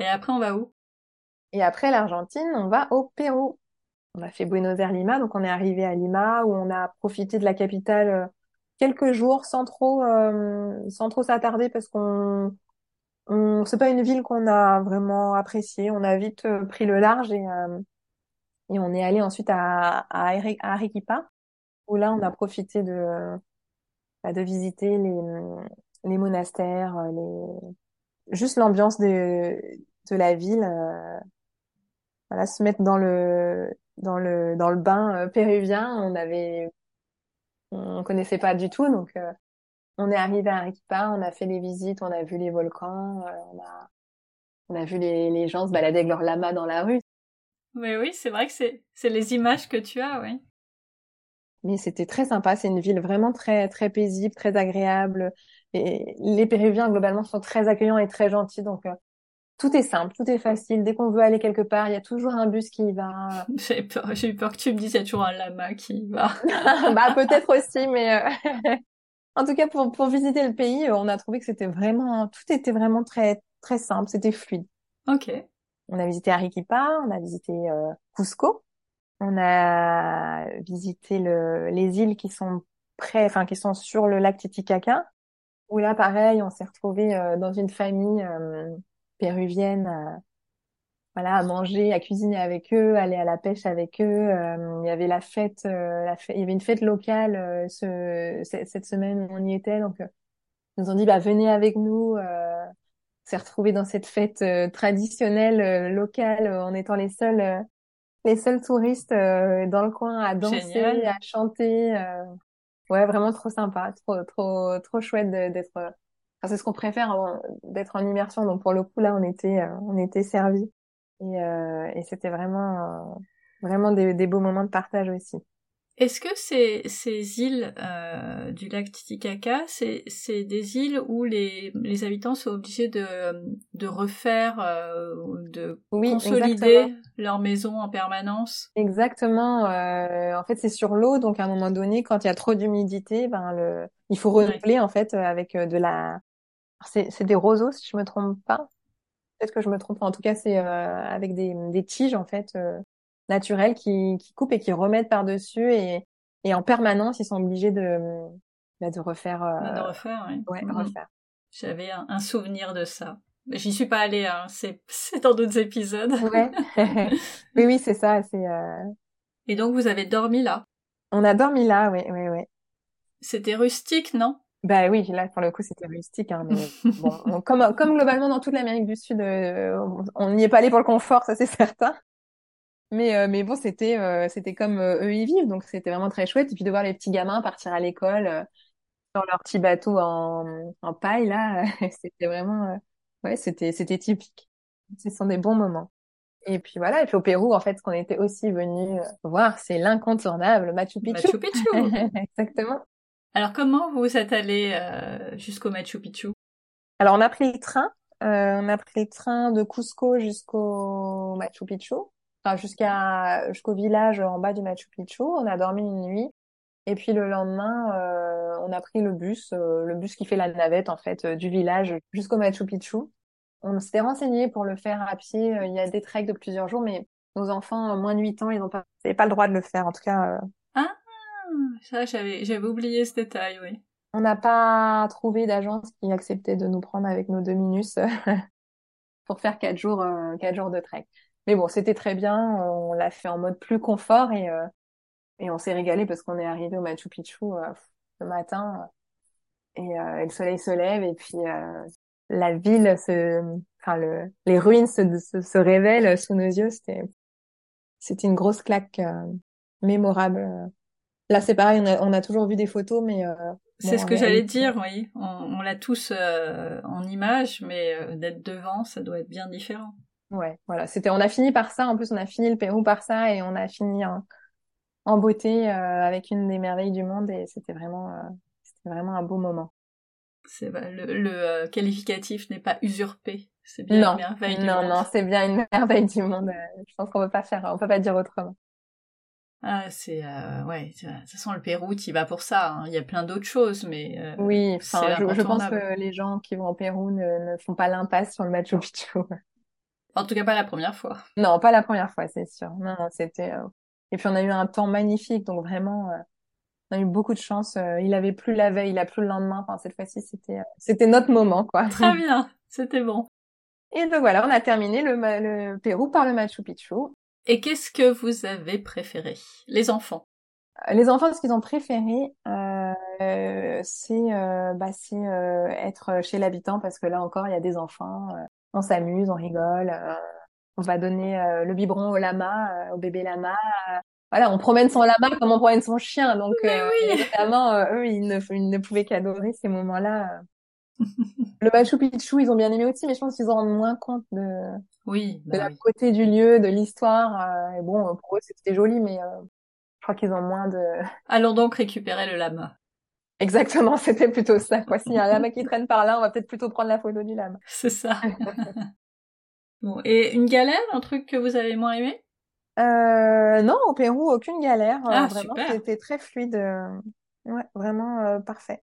Et après, on va où? Et après l'Argentine, on va au Pérou. On a fait Buenos Aires Lima, donc on est arrivé à Lima où on a profité de la capitale euh, quelques jours sans trop euh, sans trop s'attarder parce qu'on on, c'est pas une ville qu'on a vraiment appréciée. On a vite euh, pris le large et et on est allé ensuite à à, Arequipa où là on a profité de bah, de visiter les les monastères, les juste l'ambiance de de la ville. voilà, se mettre dans le dans le dans le bain euh, péruvien. On avait on connaissait pas du tout, donc euh, on est arrivé à Arequipa, on a fait les visites, on a vu les volcans, euh, on a on a vu les, les gens se balader avec leur lama dans la rue. Mais oui, c'est vrai que c'est c'est les images que tu as, oui. Mais c'était très sympa, c'est une ville vraiment très très paisible, très agréable. Et les Péruviens globalement sont très accueillants et très gentils, donc tout est simple, tout est facile. Dès qu'on veut aller quelque part, il y a toujours un bus qui y va. J'ai peur, j'ai eu peur que tu me dises il y a toujours un lama qui y va. bah peut-être aussi, mais euh, en tout cas pour pour visiter le pays, euh, on a trouvé que c'était vraiment tout était vraiment très très simple, c'était fluide. Ok. On a visité Arequipa, on a visité euh, Cusco, on a visité le, les îles qui sont près, enfin qui sont sur le lac Titicaca. Où là, pareil, on s'est retrouvé dans une famille péruvienne, euh, voilà, à manger, à cuisiner avec eux, aller à la pêche avec eux. Euh, il y avait la fête, euh, la fête, il y avait une fête locale ce, cette semaine où on y était, donc ils nous ont dit bah venez avec nous. Euh, s'est retrouvé dans cette fête traditionnelle locale en étant les seuls les seuls touristes dans le coin à danser, à chanter. ouais, vraiment trop sympa, trop trop trop chouette d'être c'est ce qu'on préfère hein, d'être en immersion. Donc pour le coup là, on était euh, on était servi et, euh, et c'était vraiment euh, vraiment des, des, beaux moments de partage aussi. Est-ce que ces, ces îles euh, du lac Titicaca, c'est, c'est des îles où les, les habitants sont obligés de, de refaire, euh, de consolider leur maison en permanence? Exactement. Euh, en fait, c'est sur l'eau, donc à un moment donné, quand il y a trop d'humidité, ben le, il faut renouveler en fait avec de la c'est des roseaux, si je me trompe pas. Peut-être que je me trompe. En tout cas, c'est euh, avec des, des tiges en fait euh, naturelles qui, qui coupent et qui remettent par dessus et, et en permanence, ils sont obligés de bah, de refaire. Euh... De refaire, oui. Ouais, mm-hmm. refaire. J'avais un, souvenir de ça. J'y suis pas allée. Hein. C'est c'est dans d'autres épisodes. Ouais. oui, oui, c'est ça. C'est. Euh... Et donc vous avez dormi là? On a dormi là, oui, oui, oui. C'était rustique, non? Bah oui, là pour le coup c'était rustique, hein, mais bon, comme comme globalement dans toute l'Amérique du Sud, euh, on n'y est pas allé pour le confort, ça c'est certain. Mais euh, mais bon, c'était euh, c'était comme eux y vivent, donc c'était vraiment très chouette. Et puis de voir les petits gamins partir à l'école sur leur petit bateau en en paille là, c'était vraiment ouais, c'était c'était typique. Ce sont des bons moments. Et puis voilà, et puis au Pérou, en fait, ce qu'on était aussi venu voir, c'est l'incontournable Machu Picchu. Machu Picchu. Exactement. Alors comment vous êtes allé euh, jusqu'au Machu Picchu? Alors on a pris le train, euh, on a pris le train de Cusco jusqu'au Machu Picchu, enfin jusqu'à jusqu'au village en bas du Machu Picchu. On a dormi une nuit et puis le lendemain euh, on a pris le bus, le bus qui fait la navette en fait du village jusqu'au Machu Picchu. On s'était renseigné pour le faire à pied. Il y a des treks de plusieurs jours, mais nos enfants moins de 8 ans, ils n'ont pas, pas le droit de le faire. En tout cas, ça, j'avais, j'avais oublié ce détail, oui. On n'a pas trouvé d'agence qui acceptait de nous prendre avec nos deux minus pour faire quatre jours, euh, quatre jours de trek. Mais bon, c'était très bien. On l'a fait en mode plus confort et euh, et on s'est régalé parce qu'on est arrivé au Machu Picchu euh, le matin et, et, le soleil se lève et puis la ville se, enfin le, les ruines se, se, se révèlent sous nos yeux. C'était c'était une grosse claque mémorable Là, c'est pareil, on a, on a, toujours vu des photos, mais... Euh, c'est ce que j'allais dire, oui. On, on l'a tous euh, en image, mais euh, d'être devant, ça doit être bien différent. Ouais, voilà. C'était, on a fini par ça. En plus, on a fini le Pérou par ça, et on a fini en, en beauté avec une des merveilles du monde, et c'était vraiment, c'était vraiment un beau moment. C'est le, le qualificatif n'est pas usurpé. C'est bien non, une merveille du non, monde. Non, non, c'est bien une merveille du monde. je pense qu'on peut pas faire, on peut pas dire autrement. Ah, c'est euh, ouais. De toute façon, le Pérou, tu vas pour ça. Hein. Il y a plein d'autres choses, mais euh, oui. Enfin, je, je, pense que les gens qui vont au Pérou ne, ne font pas l'impasse sur le Machu Picchu. En tout cas, pas la première fois. Non, pas la première fois, c'est sûr. Non, c'était. Euh, et puis on a eu un temps magnifique, donc vraiment, euh, on a eu beaucoup de chance. Euh, il avait plu la veille, il a plu le lendemain. Enfin, cette fois-ci, c'était, c'était notre moment, quoi. Très bien, c'était bon. Et donc voilà, on a terminé le, le Pérou par le Machu Picchu. Et qu'est-ce que vous avez préféré, les enfants Les enfants, ce qu'ils ont préféré, c'est, bah, c'est être chez l'habitant parce que là encore, il y a des enfants on s'amuse, on rigole, euh, on va donner euh, le biberon au lama, euh, au bébé lama. voilà, on promène son lama comme on promène son chien. Donc, évidemment, eux, ils ne, ils ne pouvaient qu'adorer ces moments-là. Le Machu Picchu, ils ont bien aimé aussi, mais je pense qu'ils se rendent moins compte de, oui, de bah la beauté du lieu, de l'histoire. et bon, pour eux, c'était joli, mais je crois qu'ils ont moins de... Allons donc récupérer le lama. Exactement, c'était plutôt ça. Quoi. S'il y a un lama qui traîne par là, on va peut-être plutôt prendre la photo du lama. C'est ça. bon, et une galère, un truc que vous avez moins aimé? Euh, Non, au Pérou, aucune galère. Ah, vraiment, c'était très fluide. Ouais, vraiment euh, parfait.